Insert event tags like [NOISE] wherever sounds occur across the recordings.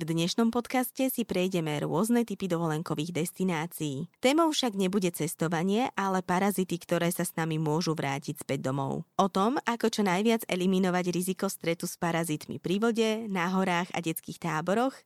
V dnešnom podcaste si prejdeme rôzne typy dovolenkových destinácií. Témou však nebude cestovanie, ale parazity, ktoré sa s nami môžu vrátiť späť domov. O tom, ako čo najviac eliminovať riziko stretu s parazitmi pri vode, na horách a detských táboroch,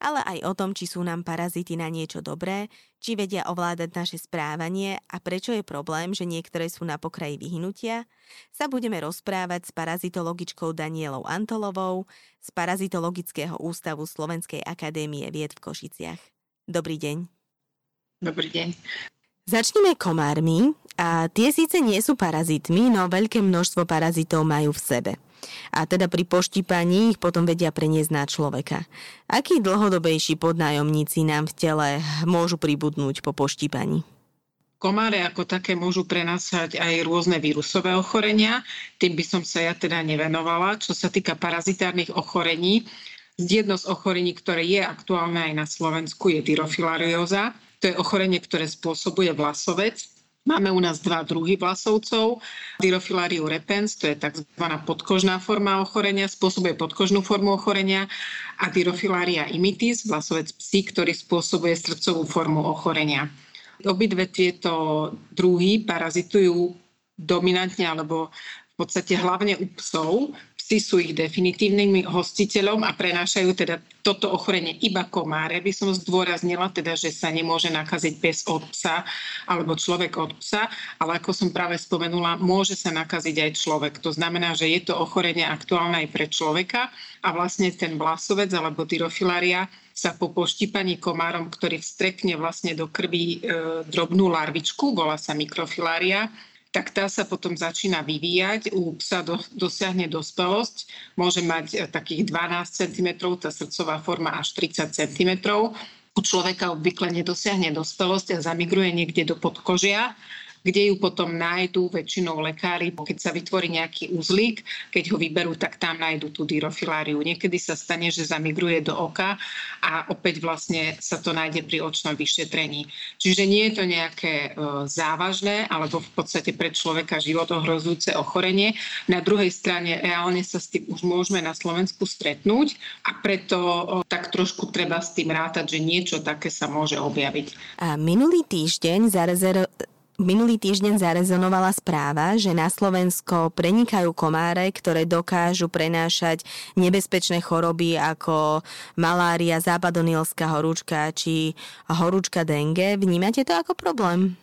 ale aj o tom, či sú nám parazity na niečo dobré, či vedia ovládať naše správanie a prečo je problém, že niektoré sú na pokraji vyhnutia, sa budeme rozprávať s parazitologičkou Danielou Antolovou z Parazitologického ústavu Slovenskej akadémie vied v Košiciach. Dobrý deň. Dobrý deň. Začneme komármi a tie síce nie sú parazitmi, no veľké množstvo parazitov majú v sebe a teda pri poštípaní ich potom vedia preniesť na človeka. Akí dlhodobejší podnájomníci nám v tele môžu pribudnúť po poštípaní? Komáre ako také môžu prenásať aj rôzne vírusové ochorenia, tým by som sa ja teda nevenovala. Čo sa týka parazitárnych ochorení, jedno z ochorení, ktoré je aktuálne aj na Slovensku, je dyrofilarióza. To je ochorenie, ktoré spôsobuje vlasovec Máme u nás dva druhy vlasovcov. Dyrofilariu repens, to je tzv. podkožná forma ochorenia, spôsobuje podkožnú formu ochorenia a Dyrofilaria imitis, vlasovec psí, ktorý spôsobuje srdcovú formu ochorenia. Obidve tieto druhy parazitujú dominantne alebo v podstate hlavne u psov psi sú ich definitívnym hostiteľom a prenášajú teda toto ochorenie iba komáre. By som zdôraznila teda, že sa nemôže nakaziť bez od psa alebo človek od psa, ale ako som práve spomenula, môže sa nakaziť aj človek. To znamená, že je to ochorenie aktuálne aj pre človeka a vlastne ten vlasovec alebo tyrofilária sa po poštípaní komárom, ktorý vstrekne vlastne do krvi e, drobnú larvičku, volá sa mikrofilária, tak tá sa potom začína vyvíjať. U psa do, dosiahne dospelosť, môže mať e, takých 12 cm, tá srdcová forma až 30 cm. U človeka obvykle nedosiahne dospelosť a zamigruje niekde do podkožia kde ju potom nájdú väčšinou lekári, keď sa vytvorí nejaký uzlík, keď ho vyberú, tak tam nájdú tú dyrofiláriu. Niekedy sa stane, že zamigruje do oka a opäť vlastne sa to nájde pri očnom vyšetrení. Čiže nie je to nejaké e, závažné alebo v podstate pre človeka život ohrozujúce ochorenie. Na druhej strane reálne sa s tým už môžeme na Slovensku stretnúť a preto tak trošku treba s tým rátať, že niečo také sa môže objaviť. A minulý týždeň za rezerv Minulý týždeň zarezonovala správa, že na Slovensko prenikajú komáre, ktoré dokážu prenášať nebezpečné choroby ako malária, západonilská horúčka či horúčka dengue. Vnímate to ako problém?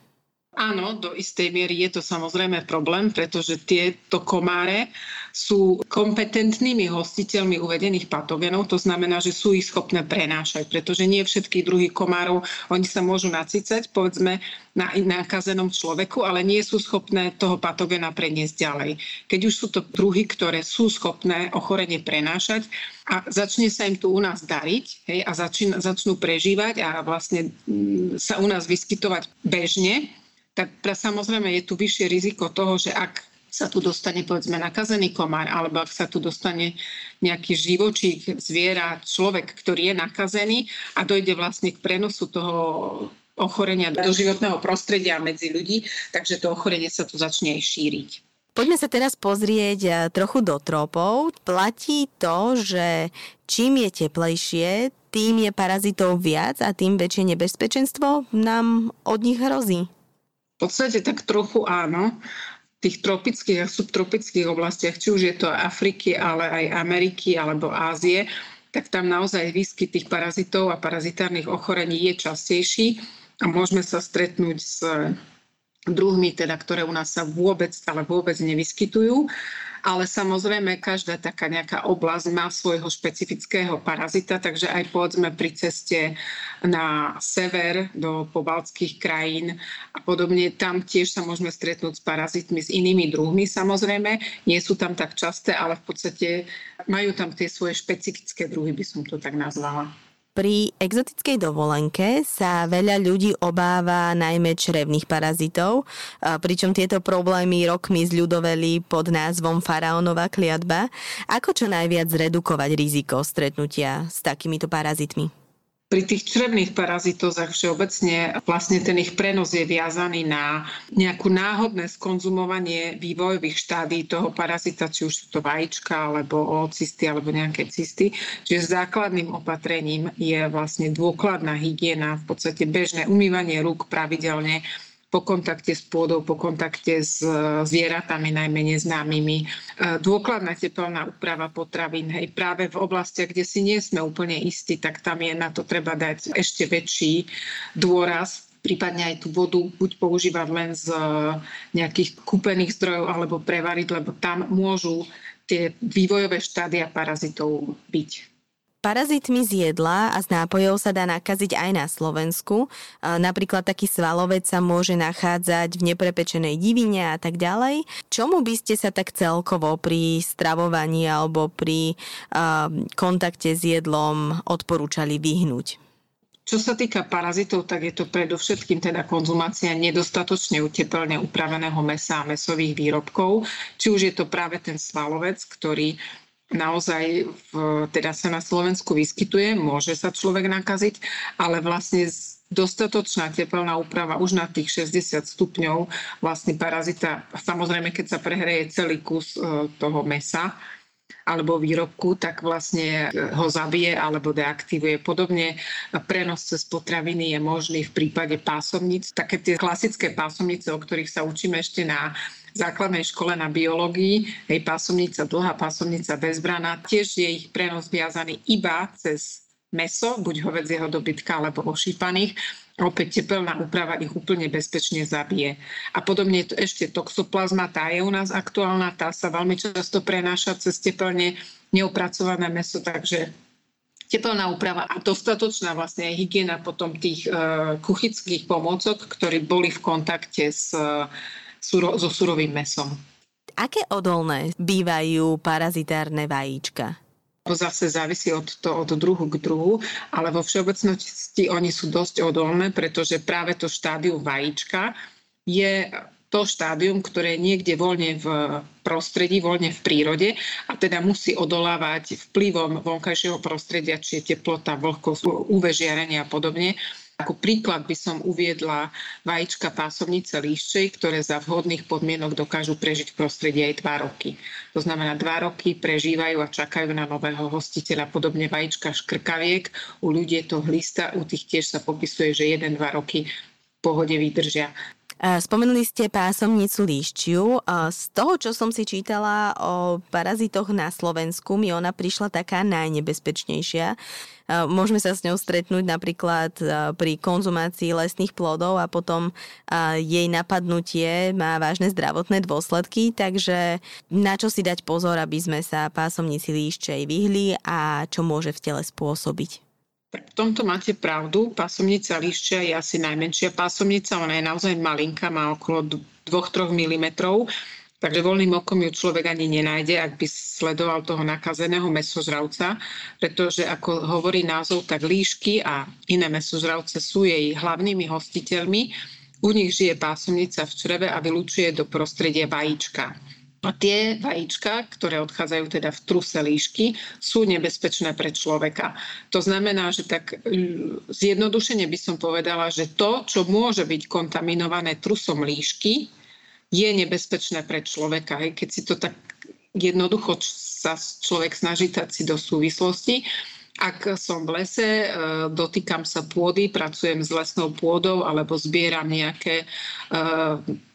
Áno, do istej miery je to samozrejme problém, pretože tieto komáre sú kompetentnými hostiteľmi uvedených patogénov, to znamená, že sú ich schopné prenášať, pretože nie všetky druhy komárov, oni sa môžu nacícať, povedzme, na nakazenom človeku, ale nie sú schopné toho patogéna preniesť ďalej. Keď už sú to druhy, ktoré sú schopné ochorenie prenášať a začne sa im tu u nás dariť hej, a začín, začnú prežívať a vlastne mm, sa u nás vyskytovať bežne, tak samozrejme je tu vyššie riziko toho, že ak sa tu dostane povedzme nakazený komár, alebo ak sa tu dostane nejaký živočík, zviera, človek, ktorý je nakazený a dojde vlastne k prenosu toho ochorenia do životného prostredia medzi ľudí, takže to ochorenie sa tu začne aj šíriť. Poďme sa teraz pozrieť eh, trochu do tropov. Platí to, že čím je teplejšie, tým je parazitov viac a tým väčšie nebezpečenstvo nám od nich hrozí. V podstate tak trochu áno. Tých tropických a subtropických oblastiach, či už je to Afriky, ale aj Ameriky alebo Ázie, tak tam naozaj výskyt tých parazitov a parazitárnych ochorení je častejší a môžeme sa stretnúť s druhmi, teda, ktoré u nás sa vôbec, ale vôbec nevyskytujú ale samozrejme každá taká nejaká oblasť má svojho špecifického parazita, takže aj povedzme pri ceste na sever do pobaltských krajín a podobne, tam tiež sa môžeme stretnúť s parazitmi, s inými druhmi samozrejme, nie sú tam tak časté, ale v podstate majú tam tie svoje špecifické druhy, by som to tak nazvala. Pri exotickej dovolenke sa veľa ľudí obáva najmä črevných parazitov, pričom tieto problémy rokmi zľudoveli pod názvom faraónová kliatba. Ako čo najviac zredukovať riziko stretnutia s takýmito parazitmi? Pri tých črevných parazitozách všeobecne vlastne ten ich prenos je viazaný na nejakú náhodné skonzumovanie vývojových štádí toho parazita, či už sú to vajíčka, alebo oocysty, alebo nejaké cysty. Čiže základným opatrením je vlastne dôkladná hygiena, v podstate bežné umývanie rúk pravidelne, po kontakte s pôdou, po kontakte s e, zvieratami, najmä neznámymi. E, dôkladná teplná úprava potravín, hej, práve v oblastiach, kde si nie sme úplne istí, tak tam je na to treba dať ešte väčší dôraz, prípadne aj tú vodu buď používať len z e, nejakých kúpených zdrojov alebo prevariť, lebo tam môžu tie vývojové štádia parazitov byť. Parazitmi z jedla a z nápojov sa dá nakaziť aj na Slovensku. Napríklad taký svalovec sa môže nachádzať v neprepečenej divine a tak ďalej. Čomu by ste sa tak celkovo pri stravovaní alebo pri kontakte s jedlom odporúčali vyhnúť? Čo sa týka parazitov, tak je to predovšetkým teda konzumácia nedostatočne uteplne upraveného mesa a mesových výrobkov. Či už je to práve ten svalovec, ktorý naozaj v, teda sa na Slovensku vyskytuje, môže sa človek nakaziť, ale vlastne dostatočná teplná úprava už na tých 60 stupňov vlastne parazita, samozrejme keď sa prehreje celý kus e, toho mesa, alebo výrobku, tak vlastne ho zabije alebo deaktivuje. Podobne prenos cez potraviny je možný v prípade pásomnic. Také tie klasické pásomnice, o ktorých sa učíme ešte na základnej škole na biológii, hej, pásomnica dlhá, pásomnica bezbrana, tiež je ich prenos viazaný iba cez meso, buď hovedzieho dobytka alebo ošípaných. Opäť tepelná úprava ich úplne bezpečne zabije. A podobne je to ešte toxoplazma, tá je u nás aktuálna, tá sa veľmi často prenáša cez tepelne neopracované meso, takže tepelná úprava a dostatočná vlastne hygiena potom tých uh, kuchyckých pomôcok, ktorí boli v kontakte s uh, suro, so surovým mesom. Aké odolné bývajú parazitárne vajíčka? To zase závisí od, to, od druhu k druhu, ale vo všeobecnosti oni sú dosť odolné, pretože práve to štádium vajíčka je to štádium, ktoré je niekde voľne v prostredí, voľne v prírode a teda musí odolávať vplyvom vonkajšieho prostredia, či je teplota, vlhkosť, UV žiarenie a podobne ako príklad by som uviedla vajíčka pásovnice líščej, ktoré za vhodných podmienok dokážu prežiť v prostredí aj 2 roky. To znamená, 2 roky prežívajú a čakajú na nového hostiteľa. Podobne vajíčka škrkaviek, u ľudí je to hlista, u tých tiež sa popisuje, že 1-2 roky v pohode vydržia. Spomenuli ste pásomnicu líščiu. Z toho, čo som si čítala o parazitoch na Slovensku, mi ona prišla taká najnebezpečnejšia. Môžeme sa s ňou stretnúť napríklad pri konzumácii lesných plodov a potom jej napadnutie má vážne zdravotné dôsledky, takže na čo si dať pozor, aby sme sa pásomnici líščej vyhli a čo môže v tele spôsobiť? V tomto máte pravdu. Pásomnica líščia je asi najmenšia pásomnica. Ona je naozaj malinká, má okolo 2-3 mm. Takže voľným okom ju človek ani nenájde, ak by sledoval toho nakazeného mesožravca, pretože ako hovorí názov, tak líšky a iné mesožravce sú jej hlavnými hostiteľmi. U nich žije pásomnica v čreve a vylúčuje do prostredia vajíčka. A tie vajíčka, ktoré odchádzajú teda v truse líšky, sú nebezpečné pre človeka. To znamená, že tak zjednodušene by som povedala, že to, čo môže byť kontaminované trusom líšky, je nebezpečné pre človeka. Keď si to tak jednoducho sa človek snaží dať si do súvislosti, ak som v lese, e, dotýkam sa pôdy, pracujem s lesnou pôdou alebo zbieram nejaké e,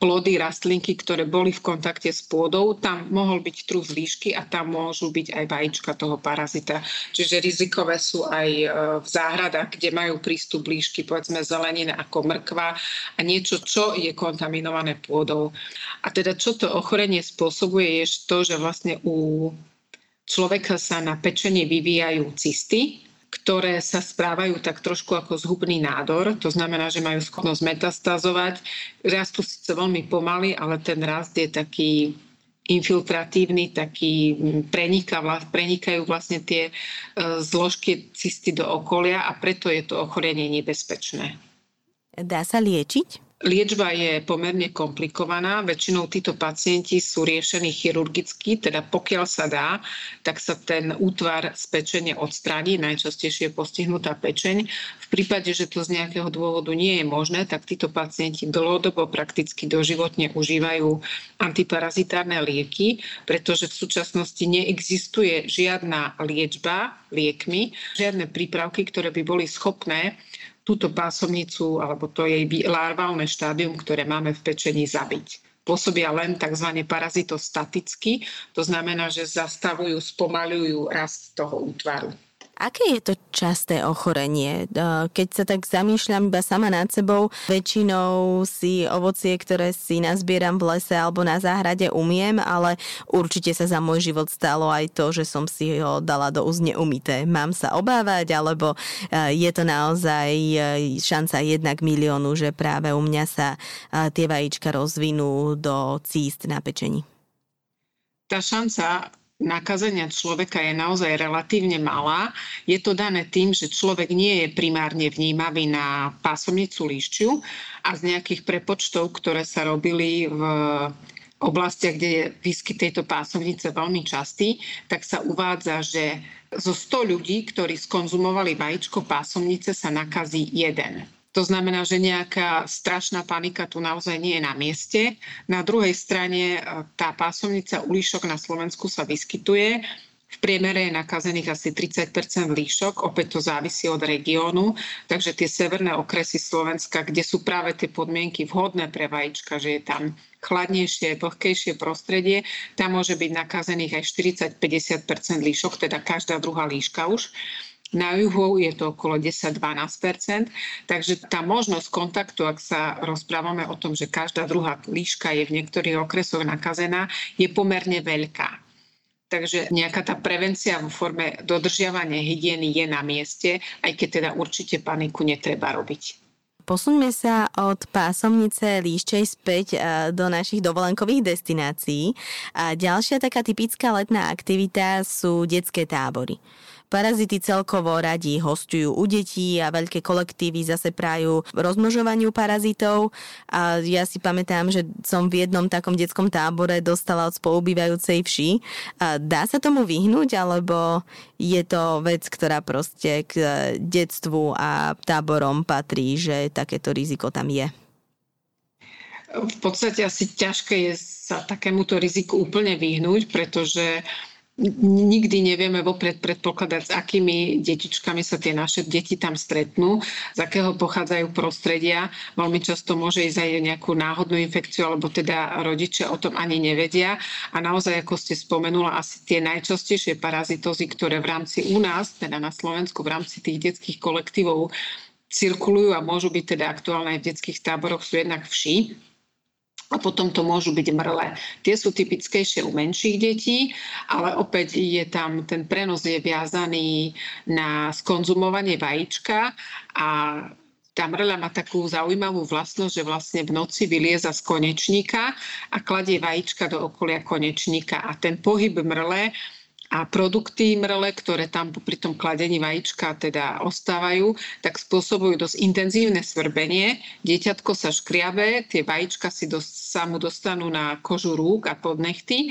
plody, rastlinky, ktoré boli v kontakte s pôdou, tam mohol byť trus líšky a tam môžu byť aj vajíčka toho parazita. Čiže rizikové sú aj e, v záhradách, kde majú prístup líšky, povedzme zelenina ako mrkva a niečo, čo je kontaminované pôdou. A teda čo to ochorenie spôsobuje, je to, že vlastne u človeka sa na pečenie vyvíjajú cysty, ktoré sa správajú tak trošku ako zhubný nádor. To znamená, že majú schopnosť metastázovať. Rastú síce veľmi pomaly, ale ten rast je taký infiltratívny, taký preniká, prenikajú vlastne tie e, zložky cysty do okolia a preto je to ochorenie nebezpečné. Dá sa liečiť? Liečba je pomerne komplikovaná. Väčšinou títo pacienti sú riešení chirurgicky, teda pokiaľ sa dá, tak sa ten útvar z pečene odstráni, najčastejšie je postihnutá pečeň. V prípade, že to z nejakého dôvodu nie je možné, tak títo pacienti dlhodobo prakticky doživotne užívajú antiparazitárne lieky, pretože v súčasnosti neexistuje žiadna liečba liekmi, žiadne prípravky, ktoré by boli schopné túto pásomnicu alebo to jej larválne štádium, ktoré máme v pečení, zabiť. Pôsobia len tzv. parazitostaticky, to znamená, že zastavujú, spomalujú rast toho útvaru. Aké je to časté ochorenie? Keď sa tak zamýšľam iba sama nad sebou, väčšinou si ovocie, ktoré si nazbieram v lese alebo na záhrade umiem, ale určite sa za môj život stalo aj to, že som si ho dala do úst neumité. Mám sa obávať, alebo e, je to naozaj e, šanca jednak miliónu, že práve u mňa sa e, tie vajíčka rozvinú do císt na pečení? Tá šanca nakazenia človeka je naozaj relatívne malá. Je to dané tým, že človek nie je primárne vnímavý na pásomnicu líšťu a z nejakých prepočtov, ktoré sa robili v oblastiach, kde je výskyt tejto pásomnice veľmi častý, tak sa uvádza, že zo 100 ľudí, ktorí skonzumovali vajíčko pásomnice, sa nakazí jeden. To znamená, že nejaká strašná panika tu naozaj nie je na mieste. Na druhej strane e, tá pásomnica líšok na Slovensku sa vyskytuje. V priemere je nakazených asi 30% líšok, opäť to závisí od regiónu, takže tie severné okresy Slovenska, kde sú práve tie podmienky vhodné pre vajíčka, že je tam chladnejšie, vlhkejšie prostredie, tam môže byť nakazených aj 40-50% líšok, teda každá druhá líška už. Na juhu je to okolo 10-12% takže tá možnosť kontaktu, ak sa rozprávame o tom, že každá druhá líška je v niektorých okresoch nakazená, je pomerne veľká. Takže nejaká tá prevencia vo forme dodržiavania hygieny je na mieste, aj keď teda určite paniku netreba robiť. Posuňme sa od pásomnice líščej späť e, do našich dovolenkových destinácií. A ďalšia taká typická letná aktivita sú detské tábory. Parazity celkovo radi hostujú u detí a veľké kolektívy zase prajú rozmnožovaniu parazitov. A ja si pamätám, že som v jednom takom detskom tábore dostala od spolubývajúcej vši. A dá sa tomu vyhnúť, alebo je to vec, ktorá proste k detstvu a táborom patrí, že takéto riziko tam je? V podstate asi ťažké je sa takémuto riziku úplne vyhnúť, pretože nikdy nevieme vopred predpokladať, s akými detičkami sa tie naše deti tam stretnú, z akého pochádzajú prostredia. Veľmi často môže ísť aj nejakú náhodnú infekciu, alebo teda rodičia o tom ani nevedia. A naozaj, ako ste spomenula, asi tie najčastejšie parazitozy, ktoré v rámci u nás, teda na Slovensku, v rámci tých detských kolektívov cirkulujú a môžu byť teda aktuálne aj v detských táboroch, sú jednak vši, a potom to môžu byť mrle. Tie sú typickejšie u menších detí, ale opäť je tam, ten prenos je viazaný na skonzumovanie vajíčka a tá mrľa má takú zaujímavú vlastnosť, že vlastne v noci vylieza z konečníka a kladie vajíčka do okolia konečníka a ten pohyb mrle a produkty mrle, ktoré tam pri tom kladení vajíčka teda ostávajú, tak spôsobujú dosť intenzívne svrbenie. Dieťatko sa škriabe, tie vajíčka si dos- sa mu dostanú na kožu rúk a pod nechty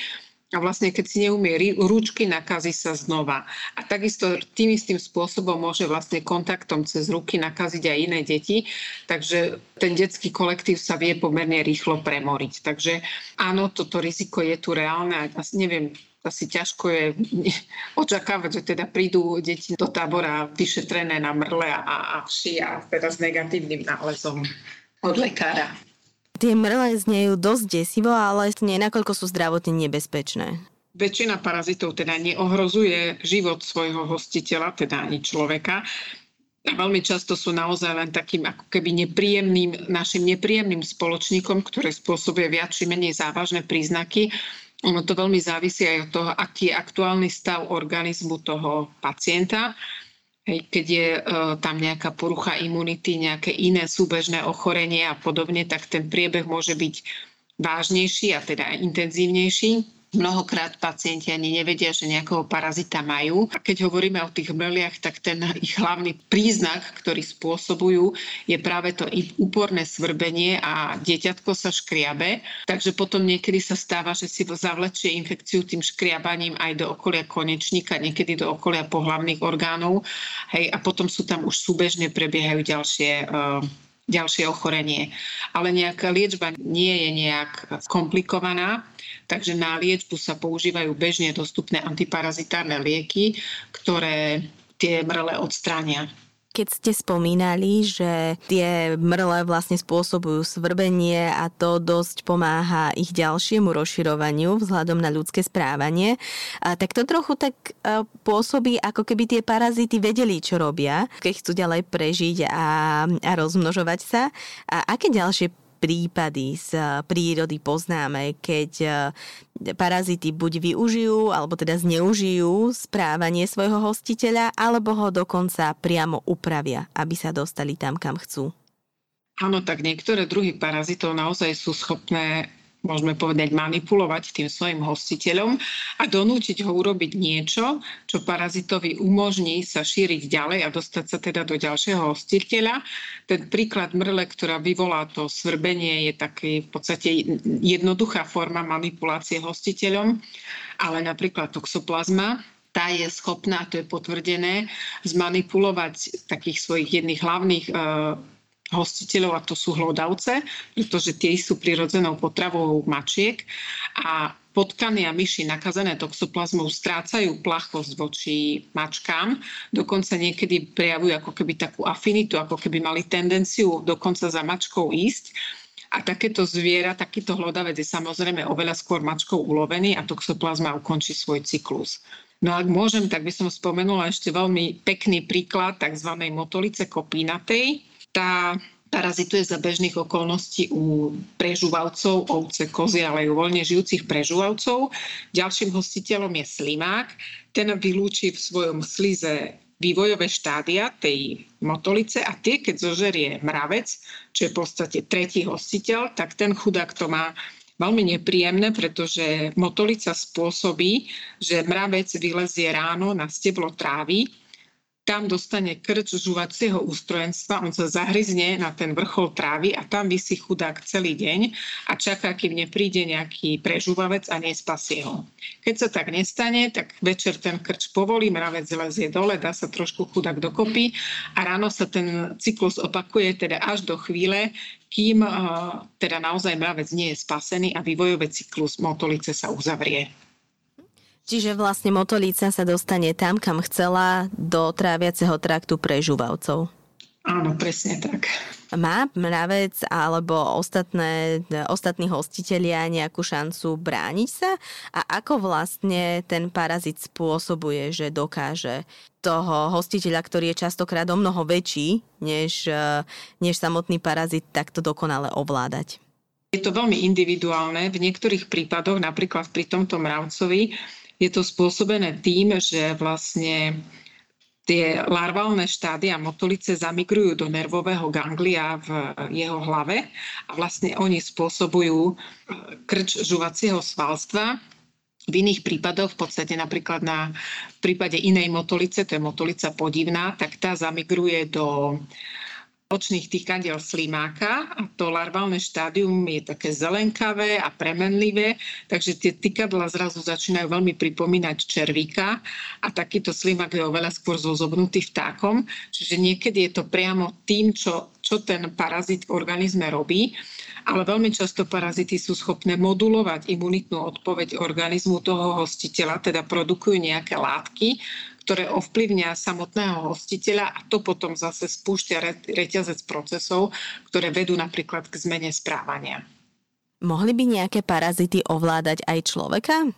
a vlastne keď si neumie ručky, nakazí sa znova. A takisto tým istým spôsobom môže vlastne kontaktom cez ruky nakaziť aj iné deti, takže ten detský kolektív sa vie pomerne rýchlo premoriť. Takže áno, toto riziko je tu reálne a neviem, asi ťažko je [LAUGHS] očakávať, že teda prídu deti do tábora vyšetrené na mrle a, a vši a teda s negatívnym nálezom od lekára. Tie mrle znejú dosť desivo, ale nie nakoľko sú zdravotne nebezpečné. Väčšina parazitov teda neohrozuje život svojho hostiteľa, teda ani človeka. A veľmi často sú naozaj len takým ako keby nepríjemným, našim nepríjemným spoločníkom, ktoré spôsobuje viac či menej závažné príznaky ono to veľmi závisí aj od toho, aký je aktuálny stav organizmu toho pacienta. Keď je e, tam nejaká porucha imunity, nejaké iné súbežné ochorenie a podobne, tak ten priebeh môže byť vážnejší a teda intenzívnejší. Mnohokrát pacienti ani nevedia, že nejakého parazita majú. A keď hovoríme o tých mreliach, tak ten ich hlavný príznak, ktorý spôsobujú, je práve to úporné svrbenie a dieťatko sa škriabe. Takže potom niekedy sa stáva, že si zavlečie infekciu tým škriabaním aj do okolia konečníka, niekedy do okolia pohlavných orgánov. Hej, a potom sú tam už súbežne prebiehajú ďalšie uh, ďalšie ochorenie. Ale nejaká liečba nie je nejak komplikovaná, takže na liečbu sa používajú bežne dostupné antiparazitárne lieky, ktoré tie mrle odstránia. Keď ste spomínali, že tie mrle vlastne spôsobujú svrbenie a to dosť pomáha ich ďalšiemu rozširovaniu vzhľadom na ľudské správanie, tak to trochu tak pôsobí, ako keby tie parazity vedeli, čo robia, keď chcú ďalej prežiť a, a rozmnožovať sa. A aké ďalšie prípady z eh, prírody poznáme, keď eh, parazity buď využijú, alebo teda zneužijú správanie svojho hostiteľa, alebo ho dokonca priamo upravia, aby sa dostali tam, kam chcú. Áno, tak niektoré druhy parazitov naozaj sú schopné môžeme povedať, manipulovať tým svojim hostiteľom a donútiť ho urobiť niečo, čo parazitovi umožní sa šíriť ďalej a dostať sa teda do ďalšieho hostiteľa. Ten príklad mrle, ktorá vyvolá to svrbenie, je taký v podstate jednoduchá forma manipulácie hostiteľom, ale napríklad toxoplazma, tá je schopná, to je potvrdené, zmanipulovať takých svojich jedných hlavných e, hostiteľov a to sú hlodavce, pretože tie sú prirodzenou potravou mačiek a potkany a myši nakazené toxoplazmou strácajú plachosť voči mačkám, dokonca niekedy prejavujú ako keby takú afinitu, ako keby mali tendenciu dokonca za mačkou ísť. A takéto zviera, takýto hlodavec je samozrejme oveľa skôr mačkou ulovený a toxoplazma ukončí svoj cyklus. No ak môžem, tak by som spomenula ešte veľmi pekný príklad tzv. motolice kopínatej, tá parazituje za bežných okolností u prežúvavcov, ovce, kozy, ale aj u voľne žijúcich prežúvavcov. Ďalším hostiteľom je slimák. Ten vylúči v svojom slize vývojové štádia tej motolice a tie, keď zožerie mravec, čo je v podstate tretí hostiteľ, tak ten chudák to má veľmi nepríjemné, pretože motolica spôsobí, že mravec vylezie ráno na steblo trávy tam dostane krč žuvacieho ústrojenstva, on sa zahryzne na ten vrchol trávy a tam vysí chudák celý deň a čaká, kým nepríde nejaký prežúvavec a nespasie ho. Keď sa tak nestane, tak večer ten krč povolí, mravec lezie dole, dá sa trošku chudák dokopy a ráno sa ten cyklus opakuje teda až do chvíle, kým uh, teda naozaj mravec nie je spasený a vývojové cyklus motolice sa uzavrie. Čiže vlastne motolica sa dostane tam, kam chcela, do tráviaceho traktu prežúvavcov. Áno, presne tak. Má mravec alebo ostatné, ostatní hostitelia nejakú šancu brániť sa? A ako vlastne ten parazit spôsobuje, že dokáže toho hostiteľa, ktorý je častokrát o mnoho väčší než, než samotný parazit, takto dokonale ovládať? Je to veľmi individuálne. V niektorých prípadoch, napríklad pri tomto mravcovi, je to spôsobené tým, že vlastne tie larválne štádia motolice zamigrujú do nervového ganglia v jeho hlave a vlastne oni spôsobujú e, krč žuvacieho svalstva. V iných prípadoch, v podstate napríklad na prípade inej motolice, to je motolica podivná, tak tá zamigruje do očných týkadiel slimáka a to larválne štádium je také zelenkavé a premenlivé, takže tie týkadla zrazu začínajú veľmi pripomínať červíka a takýto slimák je oveľa skôr zozobnutý vtákom, čiže niekedy je to priamo tým, čo, čo ten parazit v organizme robí ale veľmi často parazity sú schopné modulovať imunitnú odpoveď organizmu toho hostiteľa, teda produkujú nejaké látky, ktoré ovplyvnia samotného hostiteľa a to potom zase spúšťa reťazec procesov, ktoré vedú napríklad k zmene správania. Mohli by nejaké parazity ovládať aj človeka?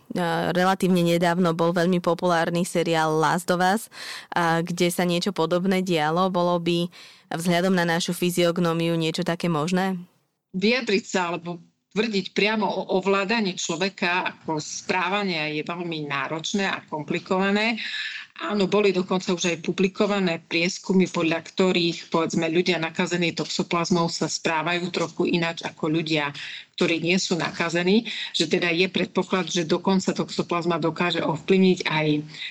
Relatívne nedávno bol veľmi populárny seriál Last of Us, kde sa niečo podobné dialo. Bolo by vzhľadom na našu fyziognomiu niečo také možné? Vyjadriť sa alebo tvrdiť priamo o ovládaní človeka ako správania je veľmi náročné a komplikované Áno, boli dokonca už aj publikované prieskumy, podľa ktorých povedzme ľudia nakazení toxoplazmou sa správajú trochu ináč ako ľudia, ktorí nie sú nakazení, že teda je predpoklad, že dokonca toxoplazma dokáže ovplyvniť aj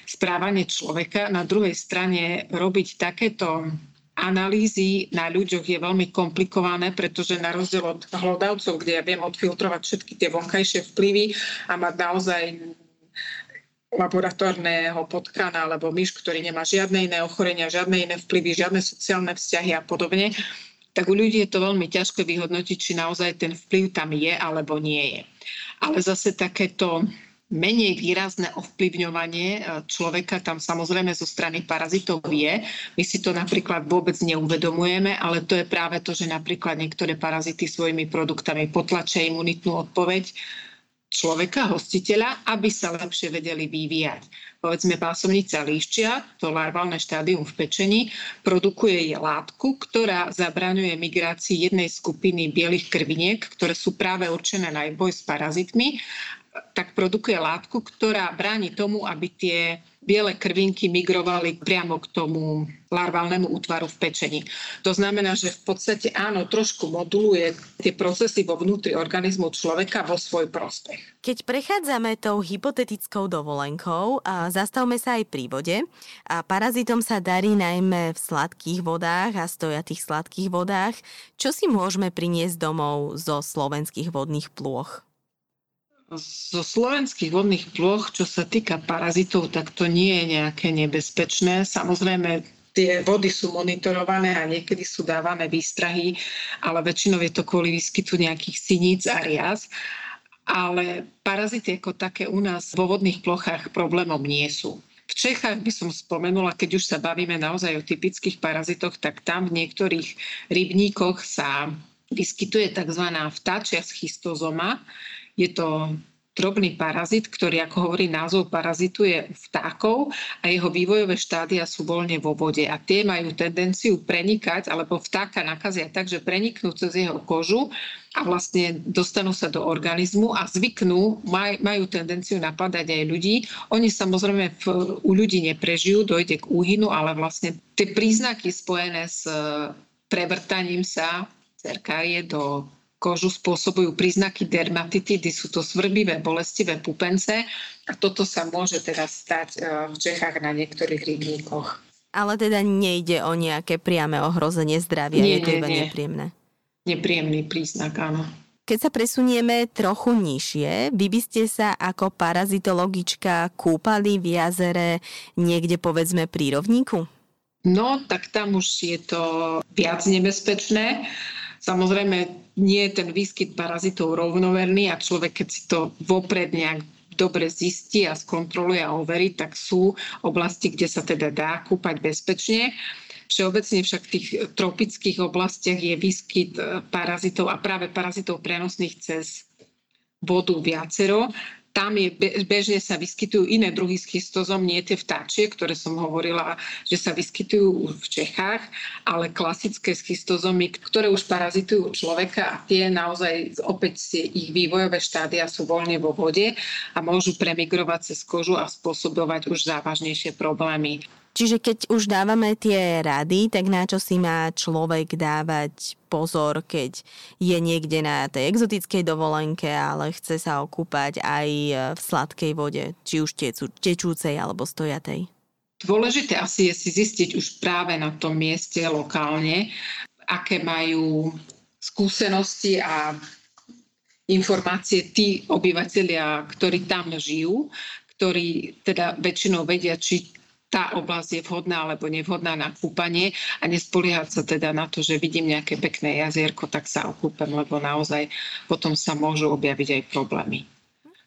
správanie človeka. Na druhej strane robiť takéto analýzy na ľuďoch je veľmi komplikované, pretože na rozdiel od hlodavcov, kde ja viem odfiltrovať všetky tie vonkajšie vplyvy a mať naozaj laboratórneho potkana alebo myš, ktorý nemá žiadne iné ochorenia, žiadne iné vplyvy, žiadne sociálne vzťahy a podobne, tak u ľudí je to veľmi ťažké vyhodnotiť, či naozaj ten vplyv tam je alebo nie je. Ale zase takéto menej výrazné ovplyvňovanie e, človeka tam samozrejme zo strany parazitov je. My si to napríklad vôbec neuvedomujeme, ale to je práve to, že napríklad niektoré parazity svojimi produktami potlačia imunitnú odpoveď človeka, hostiteľa, aby sa lepšie vedeli vyvíjať. Povedzme, pásomnica líščia, to larválne štádium v pečení, produkuje látku, ktorá zabraňuje migrácii jednej skupiny bielých krviniek, ktoré sú práve určené na boj s parazitmi tak produkuje látku, ktorá bráni tomu, aby tie biele krvinky migrovali priamo k tomu larválnemu útvaru v pečení. To znamená, že v podstate áno, trošku moduluje tie procesy vo vnútri organizmu človeka vo svoj prospech. Keď prechádzame tou hypotetickou dovolenkou, a zastavme sa aj pri vode. A parazitom sa darí najmä v sladkých vodách a stojatých sladkých vodách. Čo si môžeme priniesť domov zo slovenských vodných plôch? Zo slovenských vodných ploch, čo sa týka parazitov, tak to nie je nejaké nebezpečné. Samozrejme, tie vody sú monitorované a niekedy sú dávané výstrahy, ale väčšinou je to kvôli výskytu nejakých siníc a riaz. Ale parazity ako také u nás vo vodných plochách problémom nie sú. V Čechách by som spomenula, keď už sa bavíme naozaj o typických parazitoch, tak tam v niektorých rybníkoch sa vyskytuje tzv. vtáčia schistozoma, je to drobný parazit, ktorý, ako hovorí názov, parazituje vtákov a jeho vývojové štádia sú voľne vo vode. A tie majú tendenciu prenikať, alebo vtáka nakazia tak, že preniknú cez jeho kožu a vlastne dostanú sa do organizmu a zvyknú, maj, majú tendenciu napadať aj ľudí. Oni samozrejme v, u ľudí neprežijú, dojde k úhynu, ale vlastne tie príznaky spojené s prevrtaním sa cerkárie do kožu spôsobujú príznaky dermatitidy, sú to svrbivé, bolestivé pupence a toto sa môže teda stať e, v Čechách na niektorých rybníkoch. Ale teda nejde o nejaké priame ohrozenie zdravia, nie, je to iba nie. nepríjemné. Nepríjemný príznak, áno. Keď sa presunieme trochu nižšie, vy by ste sa ako parazitologička kúpali v jazere niekde povedzme pri rovníku? No, tak tam už je to viac nebezpečné. Samozrejme, nie je ten výskyt parazitov rovnoverný a človek, keď si to vopred nejak dobre zistí a skontroluje a overí, tak sú oblasti, kde sa teda dá kúpať bezpečne. Všeobecne však v tých tropických oblastiach je výskyt e, parazitov a práve parazitov prenosných cez vodu viacero tam je, bežne sa vyskytujú iné druhy schistozom, nie tie vtáčie, ktoré som hovorila, že sa vyskytujú v Čechách, ale klasické schistozomy, ktoré už parazitujú človeka a tie naozaj opäť ich vývojové štádia sú voľne vo vode a môžu premigrovať cez kožu a spôsobovať už závažnejšie problémy. Čiže keď už dávame tie rady, tak na čo si má človek dávať pozor, keď je niekde na tej exotickej dovolenke, ale chce sa okúpať aj v sladkej vode, či už tečú, tečúcej alebo stojatej? Dôležité asi je si zistiť už práve na tom mieste lokálne, aké majú skúsenosti a informácie tí obyvateľia, ktorí tam žijú, ktorí teda väčšinou vedia, či tá oblasť je vhodná alebo nevhodná na kúpanie a nespoliehať sa teda na to, že vidím nejaké pekné jazierko, tak sa okúpem, lebo naozaj potom sa môžu objaviť aj problémy.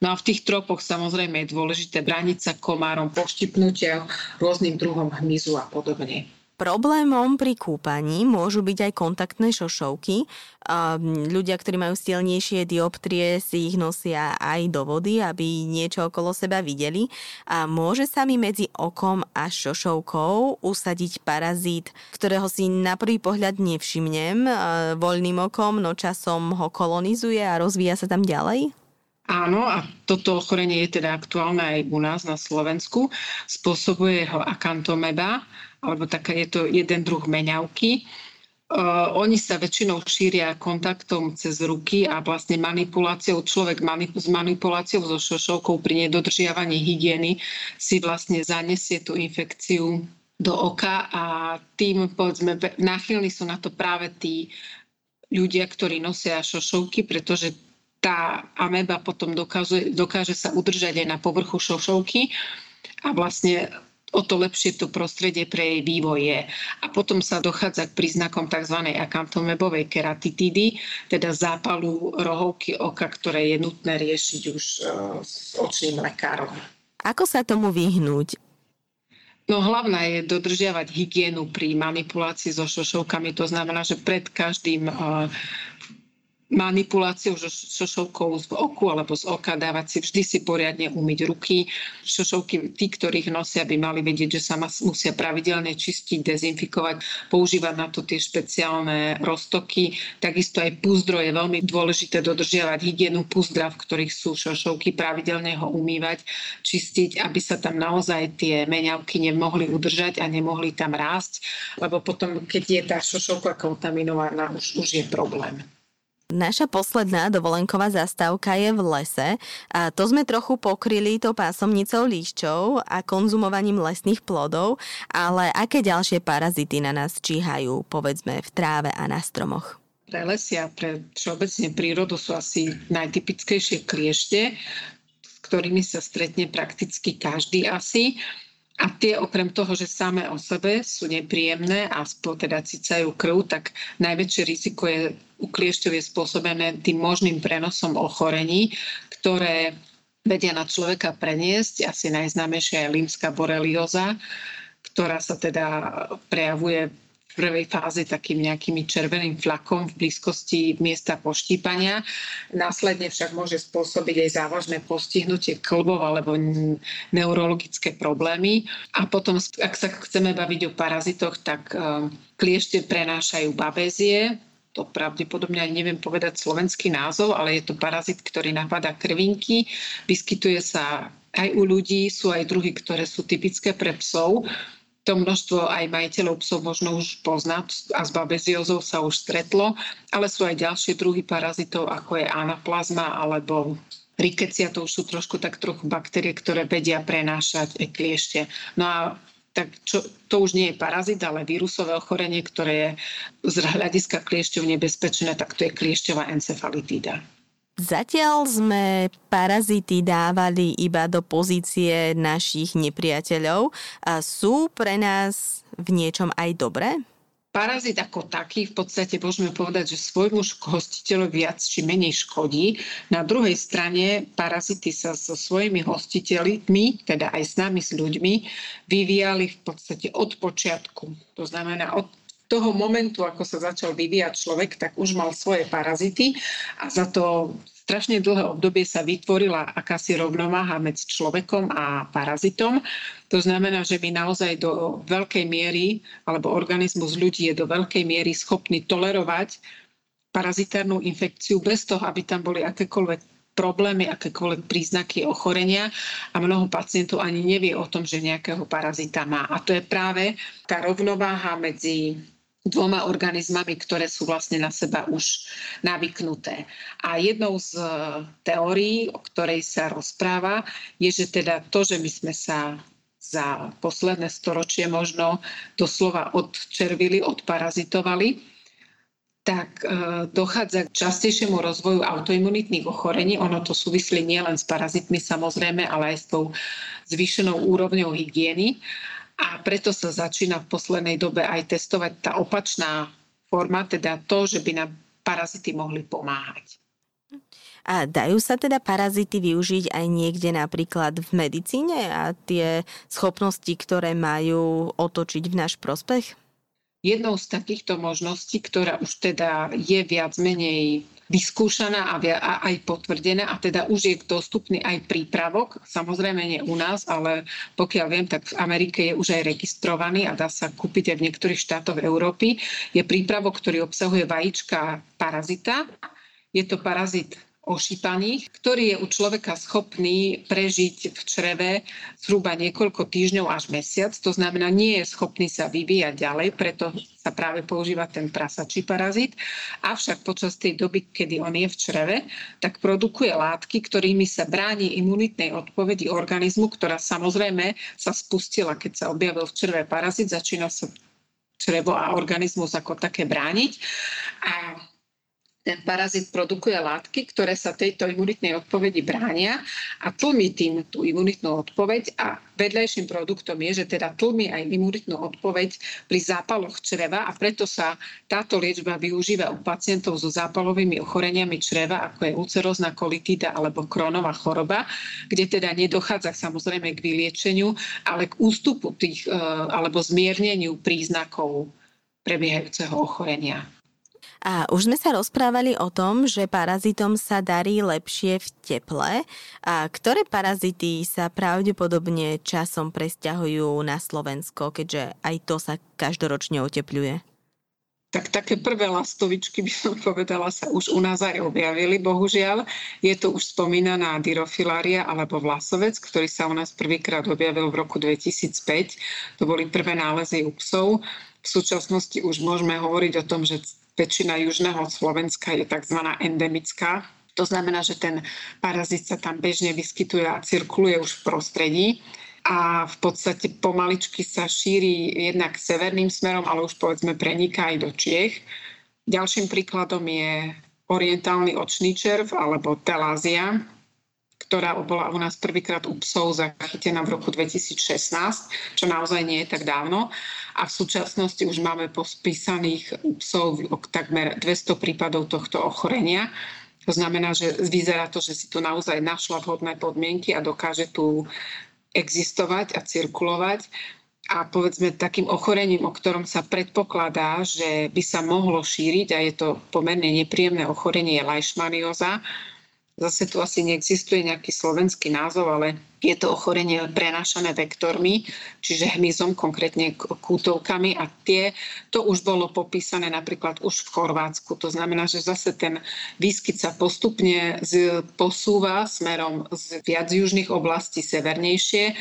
No a v tých tropoch samozrejme je dôležité brániť sa komárom, poštipnutia, rôznym druhom hmyzu a podobne. Problémom pri kúpaní môžu byť aj kontaktné šošovky. Ľudia, ktorí majú silnejšie dioptrie, si ich nosia aj do vody, aby niečo okolo seba videli. A môže sa mi medzi okom a šošovkou usadiť parazít, ktorého si na prvý pohľad nevšimnem voľným okom, no časom ho kolonizuje a rozvíja sa tam ďalej? Áno, a toto ochorenie je teda aktuálne aj u nás na Slovensku. Spôsobuje ho akantomeba, alebo taká je to jeden druh meňavky. Uh, oni sa väčšinou šíria kontaktom cez ruky a vlastne manipuláciou, človek manip- s manipuláciou so šošovkou pri nedodržiavaní hygieny si vlastne zanesie tú infekciu do oka a tým, povedzme, náchylní sú na to práve tí ľudia, ktorí nosia šošovky, pretože tá ameba potom dokáže, dokáže sa udržať aj na povrchu šošovky a vlastne o to lepšie to prostredie pre jej vývoj je. A potom sa dochádza k príznakom tzv. akantomebovej keratitídy, teda zápalu rohovky oka, ktoré je nutné riešiť už uh, s očným lekárom. Ako sa tomu vyhnúť? No hlavná je dodržiavať hygienu pri manipulácii so šošovkami. To znamená, že pred každým uh, manipuláciou šošovkou z oku alebo z oka, dávať si vždy si poriadne umyť ruky. Šošovky, tí, ktorých nosia, by mali vedieť, že sa musia pravidelne čistiť, dezinfikovať, používať na to tie špeciálne roztoky. Takisto aj púzdro je veľmi dôležité dodržiavať hygienu púzdra, v ktorých sú šošovky, pravidelne ho umývať, čistiť, aby sa tam naozaj tie meňavky nemohli udržať a nemohli tam rásť, lebo potom, keď je tá šošovka kontaminovaná, už, už je problém. Naša posledná dovolenková zastávka je v lese a to sme trochu pokryli tou pásomnicou líšťov a konzumovaním lesných plodov, ale aké ďalšie parazity na nás číhajú, povedzme, v tráve a na stromoch? Pre lesia, pre všeobecne prírodu sú asi najtypickejšie kliešte, s ktorými sa stretne prakticky každý asi. A tie okrem toho, že samé o sebe sú nepríjemné a teda cicajú krv, tak najväčšie riziko je, u kliešťov je spôsobené tým možným prenosom ochorení, ktoré vedia na človeka preniesť. Asi najznámejšia je limská borelioza, ktorá sa teda prejavuje prvej fáze takým nejakým červeným flakom v blízkosti miesta poštípania. Následne však môže spôsobiť aj závažné postihnutie klbov alebo neurologické problémy. A potom, ak sa chceme baviť o parazitoch, tak e, kliešte prenášajú babézie, to pravdepodobne aj neviem povedať slovenský názov, ale je to parazit, ktorý napadá krvinky, vyskytuje sa aj u ľudí, sú aj druhy, ktoré sú typické pre psov to množstvo aj majiteľov psov možno už pozná a s babeziozou sa už stretlo, ale sú aj ďalšie druhy parazitov, ako je anaplazma alebo rikecia, to už sú trošku tak trochu baktérie, ktoré vedia prenášať kliešte. No a tak čo, to už nie je parazit, ale vírusové ochorenie, ktoré je z hľadiska kliešťov nebezpečné, tak to je kliešťová encefalitída. Zatiaľ sme parazity dávali iba do pozície našich nepriateľov. A sú pre nás v niečom aj dobré? Parazit ako taký v podstate môžeme povedať, že svojmu hostiteľovi viac či menej škodí. Na druhej strane parazity sa so svojimi hostiteľmi, teda aj s nami, s ľuďmi, vyvíjali v podstate od počiatku. To znamená od toho momentu, ako sa začal vyvíjať človek, tak už mal svoje parazity a za to strašne dlhé obdobie sa vytvorila akási rovnováha medzi človekom a parazitom. To znamená, že my naozaj do veľkej miery, alebo organizmus ľudí je do veľkej miery schopný tolerovať parazitárnu infekciu bez toho, aby tam boli akékoľvek problémy, akékoľvek príznaky ochorenia a mnoho pacientov ani nevie o tom, že nejakého parazita má. A to je práve tá rovnováha medzi dvoma organizmami, ktoré sú vlastne na seba už navyknuté. A jednou z e, teórií, o ktorej sa rozpráva, je, že teda to, že my sme sa za posledné storočie možno doslova odčervili, odparazitovali, tak e, dochádza k častejšiemu rozvoju autoimunitných ochorení. Ono to súvislí nielen s parazitmi samozrejme, ale aj s tou zvýšenou úrovňou hygieny. A preto sa začína v poslednej dobe aj testovať tá opačná forma, teda to, že by nám parazity mohli pomáhať. A dajú sa teda parazity využiť aj niekde napríklad v medicíne a tie schopnosti, ktoré majú otočiť v náš prospech? Jednou z takýchto možností, ktorá už teda je viac menej vyskúšaná a, aj potvrdená a teda už je dostupný aj prípravok, samozrejme nie u nás, ale pokiaľ viem, tak v Amerike je už aj registrovaný a dá sa kúpiť aj v niektorých štátoch Európy. Je prípravok, ktorý obsahuje vajíčka parazita. Je to parazit ošípaných, ktorý je u človeka schopný prežiť v čreve zhruba niekoľko týždňov až mesiac. To znamená, nie je schopný sa vyvíjať ďalej, preto sa práve používa ten prasačí parazit. Avšak počas tej doby, kedy on je v čreve, tak produkuje látky, ktorými sa bráni imunitnej odpovedi organizmu, ktorá samozrejme sa spustila, keď sa objavil v čreve parazit, začína sa črevo a organizmus ako také brániť. A ten parazit produkuje látky, ktoré sa tejto imunitnej odpovedi bránia a tlmi tým tú imunitnú odpoveď a vedľajším produktom je, že teda tlmi aj imunitnú odpoveď pri zápaloch čreva a preto sa táto liečba využíva u pacientov so zápalovými ochoreniami čreva, ako je ulcerózna kolitida alebo krónová choroba, kde teda nedochádza samozrejme k vyliečeniu, ale k ústupu tých e, alebo zmierneniu príznakov prebiehajúceho ochorenia. A už sme sa rozprávali o tom, že parazitom sa darí lepšie v teple. A ktoré parazity sa pravdepodobne časom presťahujú na Slovensko, keďže aj to sa každoročne otepľuje? tak také prvé lastovičky, [LAUGHS] by som povedala, sa už u nás aj objavili, bohužiaľ. Je to už spomínaná dyrofilária alebo vlasovec, ktorý sa u nás prvýkrát objavil v roku 2005. To boli prvé nálezy u psov. V súčasnosti už môžeme hovoriť o tom, že väčšina južného Slovenska je tzv. endemická. To znamená, že ten parazit sa tam bežne vyskytuje a cirkuluje už v prostredí a v podstate pomaličky sa šíri jednak severným smerom, ale už povedzme preniká aj do Čiech. Ďalším príkladom je orientálny očný červ alebo telázia, ktorá bola u nás prvýkrát u psov zachytená v roku 2016, čo naozaj nie je tak dávno. A v súčasnosti už máme pospísaných u psov takmer 200 prípadov tohto ochorenia. To znamená, že vyzerá to, že si tu naozaj našla vhodné podmienky a dokáže tu existovať a cirkulovať. A povedzme takým ochorením, o ktorom sa predpokladá, že by sa mohlo šíriť a je to pomerne nepríjemné ochorenie, Leishmanioza, Zase tu asi neexistuje nejaký slovenský názov, ale je to ochorenie prenášané vektormi, čiže hmyzom, konkrétne kútovkami a tie, to už bolo popísané napríklad už v Chorvátsku. To znamená, že zase ten výskyt sa postupne z, posúva smerom z viac južných oblastí severnejšie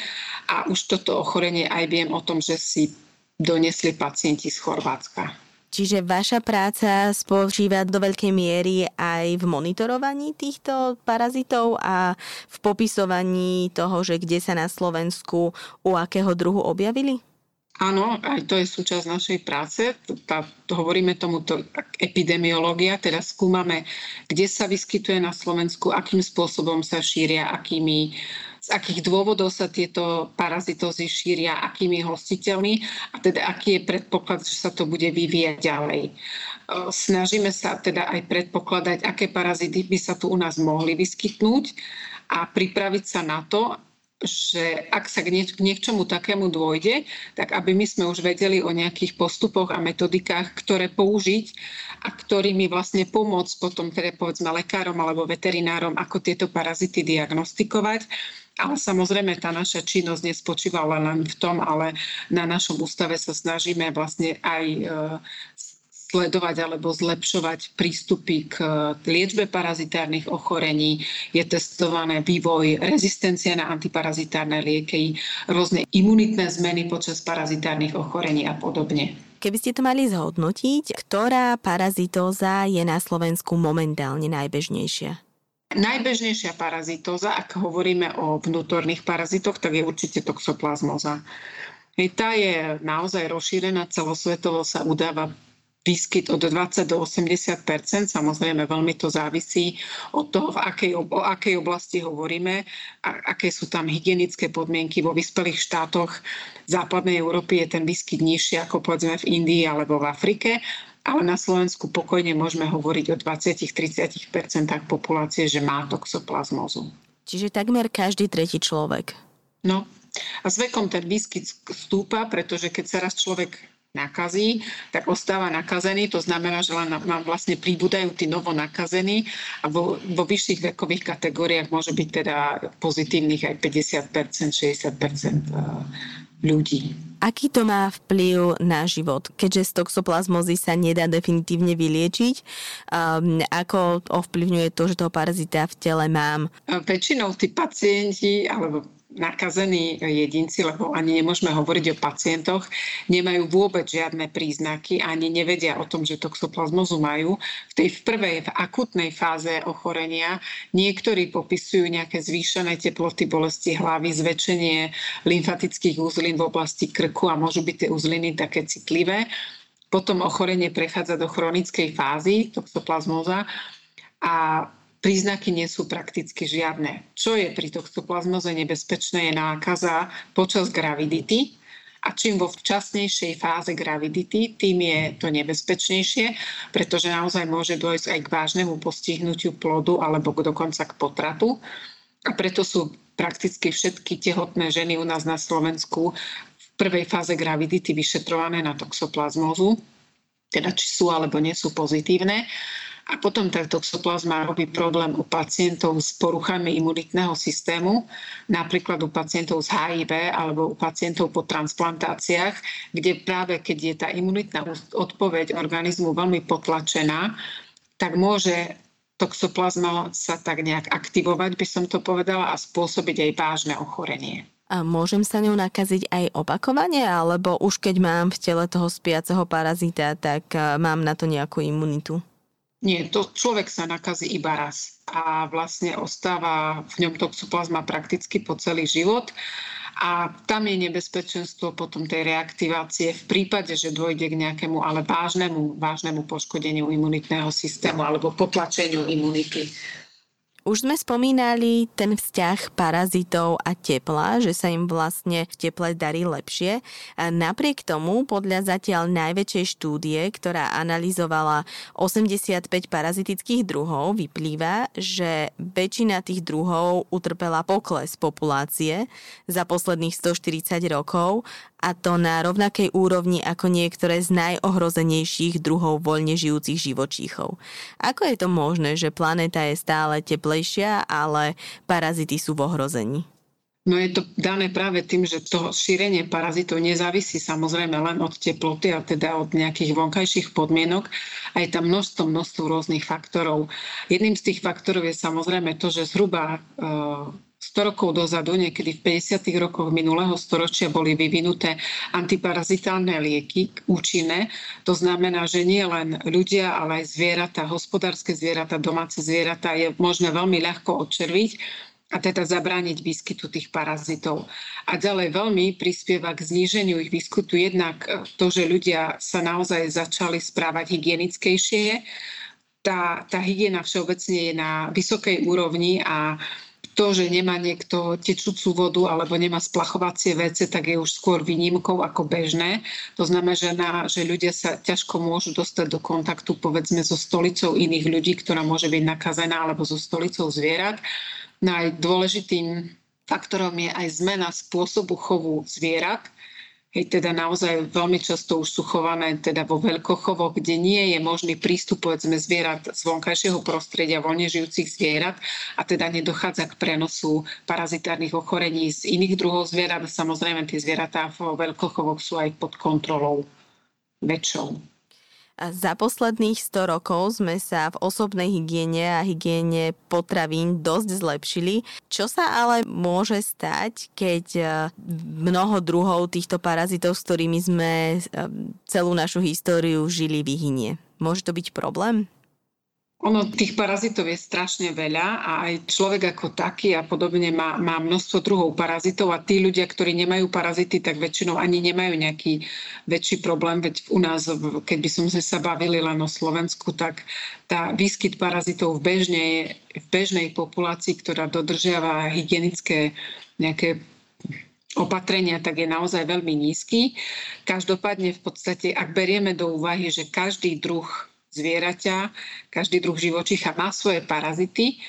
a už toto ochorenie aj viem o tom, že si donesli pacienti z Chorvátska. Čiže vaša práca spočíva do veľkej miery aj v monitorovaní týchto parazitov a v popisovaní toho, že kde sa na Slovensku u akého druhu objavili? Áno, aj to je súčasť našej práce. Tá, to hovoríme tomuto epidemiológia, teda skúmame, kde sa vyskytuje na Slovensku, akým spôsobom sa šíria, akými z akých dôvodov sa tieto parazitózy šíria, akými hostiteľmi a teda aký je predpoklad, že sa to bude vyvíjať ďalej. Snažíme sa teda aj predpokladať, aké parazity by sa tu u nás mohli vyskytnúť a pripraviť sa na to, že ak sa k, nieč- k niečomu takému dôjde, tak aby my sme už vedeli o nejakých postupoch a metodikách, ktoré použiť a ktorými vlastne pomôcť potom teda povedzme lekárom alebo veterinárom, ako tieto parazity diagnostikovať ale samozrejme tá naša činnosť nespočívala len v tom, ale na našom ústave sa snažíme vlastne aj e, sledovať alebo zlepšovať prístupy k liečbe parazitárnych ochorení. Je testované vývoj rezistencie na antiparazitárne lieky, rôzne imunitné zmeny počas parazitárnych ochorení a podobne. Keby ste to mali zhodnotiť, ktorá parazitóza je na Slovensku momentálne najbežnejšia? Najbežnejšia parazitóza, ak hovoríme o vnútorných parazitoch, tak je určite toxoplazmoza. Tá je naozaj rozšírená, celosvetovo sa udáva výskyt od 20 do 80% Samozrejme, veľmi to závisí od toho, v akej, o akej oblasti hovoríme a aké sú tam hygienické podmienky. Vo vyspelých štátoch západnej Európy je ten výskyt nižší ako povedzme v Indii alebo v Afrike ale na Slovensku pokojne môžeme hovoriť o 20-30% populácie, že má toxoplazmózu. Čiže takmer každý tretí človek. No a s vekom ten výskyt stúpa, pretože keď sa raz človek nakazí, tak ostáva nakazený. To znamená, že len nám vlastne pribúdajú tí novo nakazení a vo, vo vyšších vekových kategóriách môže byť teda pozitívnych aj 50%, 60% ľudí. Aký to má vplyv na život? Keďže z toxoplazmozy sa nedá definitívne vyliečiť, um, ako ovplyvňuje to, že toho parazita v tele mám? Väčšinou tí pacienti, alebo nakazení jedinci, lebo ani nemôžeme hovoriť o pacientoch, nemajú vôbec žiadne príznaky, ani nevedia o tom, že toxoplazmozu majú. V tej v prvej, v akutnej fáze ochorenia niektorí popisujú nejaké zvýšené teploty, bolesti hlavy, zväčšenie lymfatických uzlín v oblasti krku a môžu byť tie uzliny také citlivé. Potom ochorenie prechádza do chronickej fázy toxoplazmoza a príznaky nie sú prakticky žiadne. Čo je pri toxoplazmoze nebezpečné je nákaza počas gravidity, a čím vo včasnejšej fáze gravidity, tým je to nebezpečnejšie, pretože naozaj môže dôjsť aj k vážnemu postihnutiu plodu alebo dokonca k potratu. A preto sú prakticky všetky tehotné ženy u nás na Slovensku v prvej fáze gravidity vyšetrované na toxoplazmozu, teda či sú alebo nie sú pozitívne. A potom tá toxoplazma robí problém u pacientov s poruchami imunitného systému, napríklad u pacientov s HIV alebo u pacientov po transplantáciách, kde práve keď je tá imunitná odpoveď organizmu veľmi potlačená, tak môže toxoplazma sa tak nejak aktivovať, by som to povedala, a spôsobiť aj vážne ochorenie. A môžem sa ňou nakaziť aj opakovane, alebo už keď mám v tele toho spiaceho parazita, tak mám na to nejakú imunitu? Nie, to človek sa nakazí iba raz a vlastne ostáva v ňom toxoplazma prakticky po celý život a tam je nebezpečenstvo potom tej reaktivácie v prípade, že dôjde k nejakému ale vážnemu, vážnemu poškodeniu imunitného systému alebo potlačeniu imunity. Už sme spomínali ten vzťah parazitov a tepla, že sa im vlastne v teple darí lepšie. Napriek tomu, podľa zatiaľ najväčšej štúdie, ktorá analyzovala 85 parazitických druhov, vyplýva, že väčšina tých druhov utrpela pokles populácie za posledných 140 rokov a to na rovnakej úrovni ako niektoré z najohrozenejších druhov voľne žijúcich živočíchov. Ako je to možné, že planéta je stále teplejšia, ale parazity sú v ohrození? No je to dané práve tým, že to šírenie parazitov nezávisí samozrejme len od teploty a teda od nejakých vonkajších podmienok. A je tam množstvo, množstvo rôznych faktorov. Jedným z tých faktorov je samozrejme to, že zhruba 100 rokov dozadu, niekedy v 50. rokoch minulého storočia boli vyvinuté antiparazitálne lieky účinné. To znamená, že nie len ľudia, ale aj zvieratá, hospodárske zvieratá, domáce zvieratá je možné veľmi ľahko odčerviť a teda zabrániť výskytu tých parazitov. A ďalej veľmi prispieva k zníženiu ich výskytu jednak to, že ľudia sa naozaj začali správať hygienickejšie. Tá, tá hygiena všeobecne je na vysokej úrovni a to, že nemá niekto tečúcu vodu alebo nemá splachovacie vece, tak je už skôr výnimkou ako bežné. To znamená, že, ľudia sa ťažko môžu dostať do kontaktu povedzme so stolicou iných ľudí, ktorá môže byť nakazená alebo so stolicou zvierat. No aj dôležitým faktorom je aj zmena spôsobu chovu zvierat Hej, teda naozaj veľmi často už sú chované teda vo veľkochovoch, kde nie je možný prístup povedzme zvierat z vonkajšieho prostredia voľne žijúcich zvierat a teda nedochádza k prenosu parazitárnych ochorení z iných druhov zvierat. Samozrejme tie zvieratá vo veľkochovoch sú aj pod kontrolou väčšou. Za posledných 100 rokov sme sa v osobnej hygiene a hygiene potravín dosť zlepšili. Čo sa ale môže stať, keď e, mnoho druhov týchto parazitov, s ktorými sme e, celú našu históriu žili, vyhynie? Môže to byť problém? Ono tých parazitov je strašne veľa a aj človek ako taký a podobne má, má množstvo druhov parazitov a tí ľudia, ktorí nemajú parazity, tak väčšinou ani nemajú nejaký väčší problém. Veď u nás, keď by sme sa bavili len o Slovensku, tak tá výskyt parazitov v, bežnej, v bežnej populácii, ktorá dodržiava hygienické nejaké opatrenia, tak je naozaj veľmi nízky. Každopádne v podstate, ak berieme do úvahy, že každý druh zvieraťa, každý druh živočícha má svoje parazity,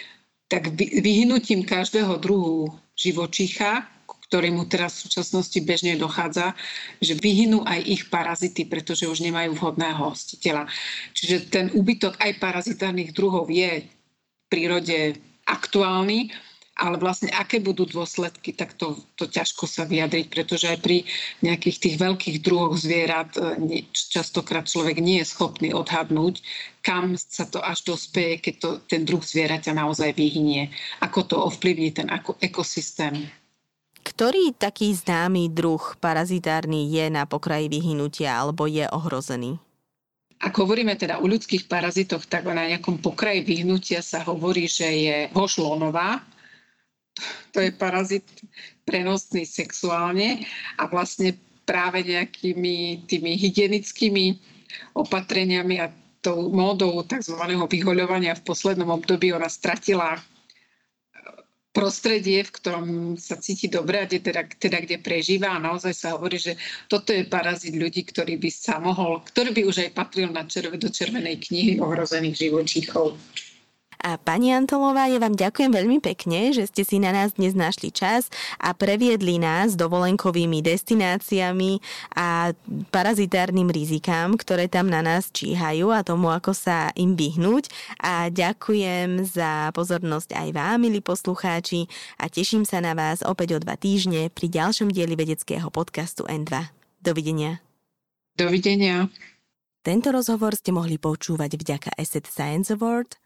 tak vyhnutím každého druhu živočícha, ktorý mu teraz v súčasnosti bežne dochádza, že vyhynú aj ich parazity, pretože už nemajú vhodného hostiteľa. Čiže ten úbytok aj parazitárnych druhov je v prírode aktuálny ale vlastne aké budú dôsledky, tak to, to ťažko sa vyjadriť, pretože aj pri nejakých tých veľkých druhoch zvierat e, častokrát človek nie je schopný odhadnúť, kam sa to až dospeje, keď to, ten druh zvieraťa naozaj vyhynie, ako to ovplyvní ten ekosystém. Ktorý taký známy druh parazitárny je na pokraji vyhnutia alebo je ohrozený? Ak hovoríme teda o ľudských parazitoch, tak na nejakom pokraji vyhnutia sa hovorí, že je hošlonová, to je parazit prenosný sexuálne a vlastne práve nejakými tými hygienickými opatreniami a tou módou tzv. vyhoľovania v poslednom období ona stratila prostredie, v ktorom sa cíti dobre a teda, teda kde prežíva a naozaj sa hovorí, že toto je parazit ľudí, ktorý by sa mohol, ktorý by už aj patril na červe, do červenej knihy ohrozených živočíchov. A pani Antolová, ja vám ďakujem veľmi pekne, že ste si na nás dnes našli čas a previedli nás dovolenkovými destináciami a parazitárnym rizikám, ktoré tam na nás číhajú a tomu, ako sa im vyhnúť. A ďakujem za pozornosť aj vám, milí poslucháči, a teším sa na vás opäť o dva týždne pri ďalšom dieli vedeckého podcastu N2. Dovidenia. Dovidenia. Tento rozhovor ste mohli počúvať vďaka Asset Science Award –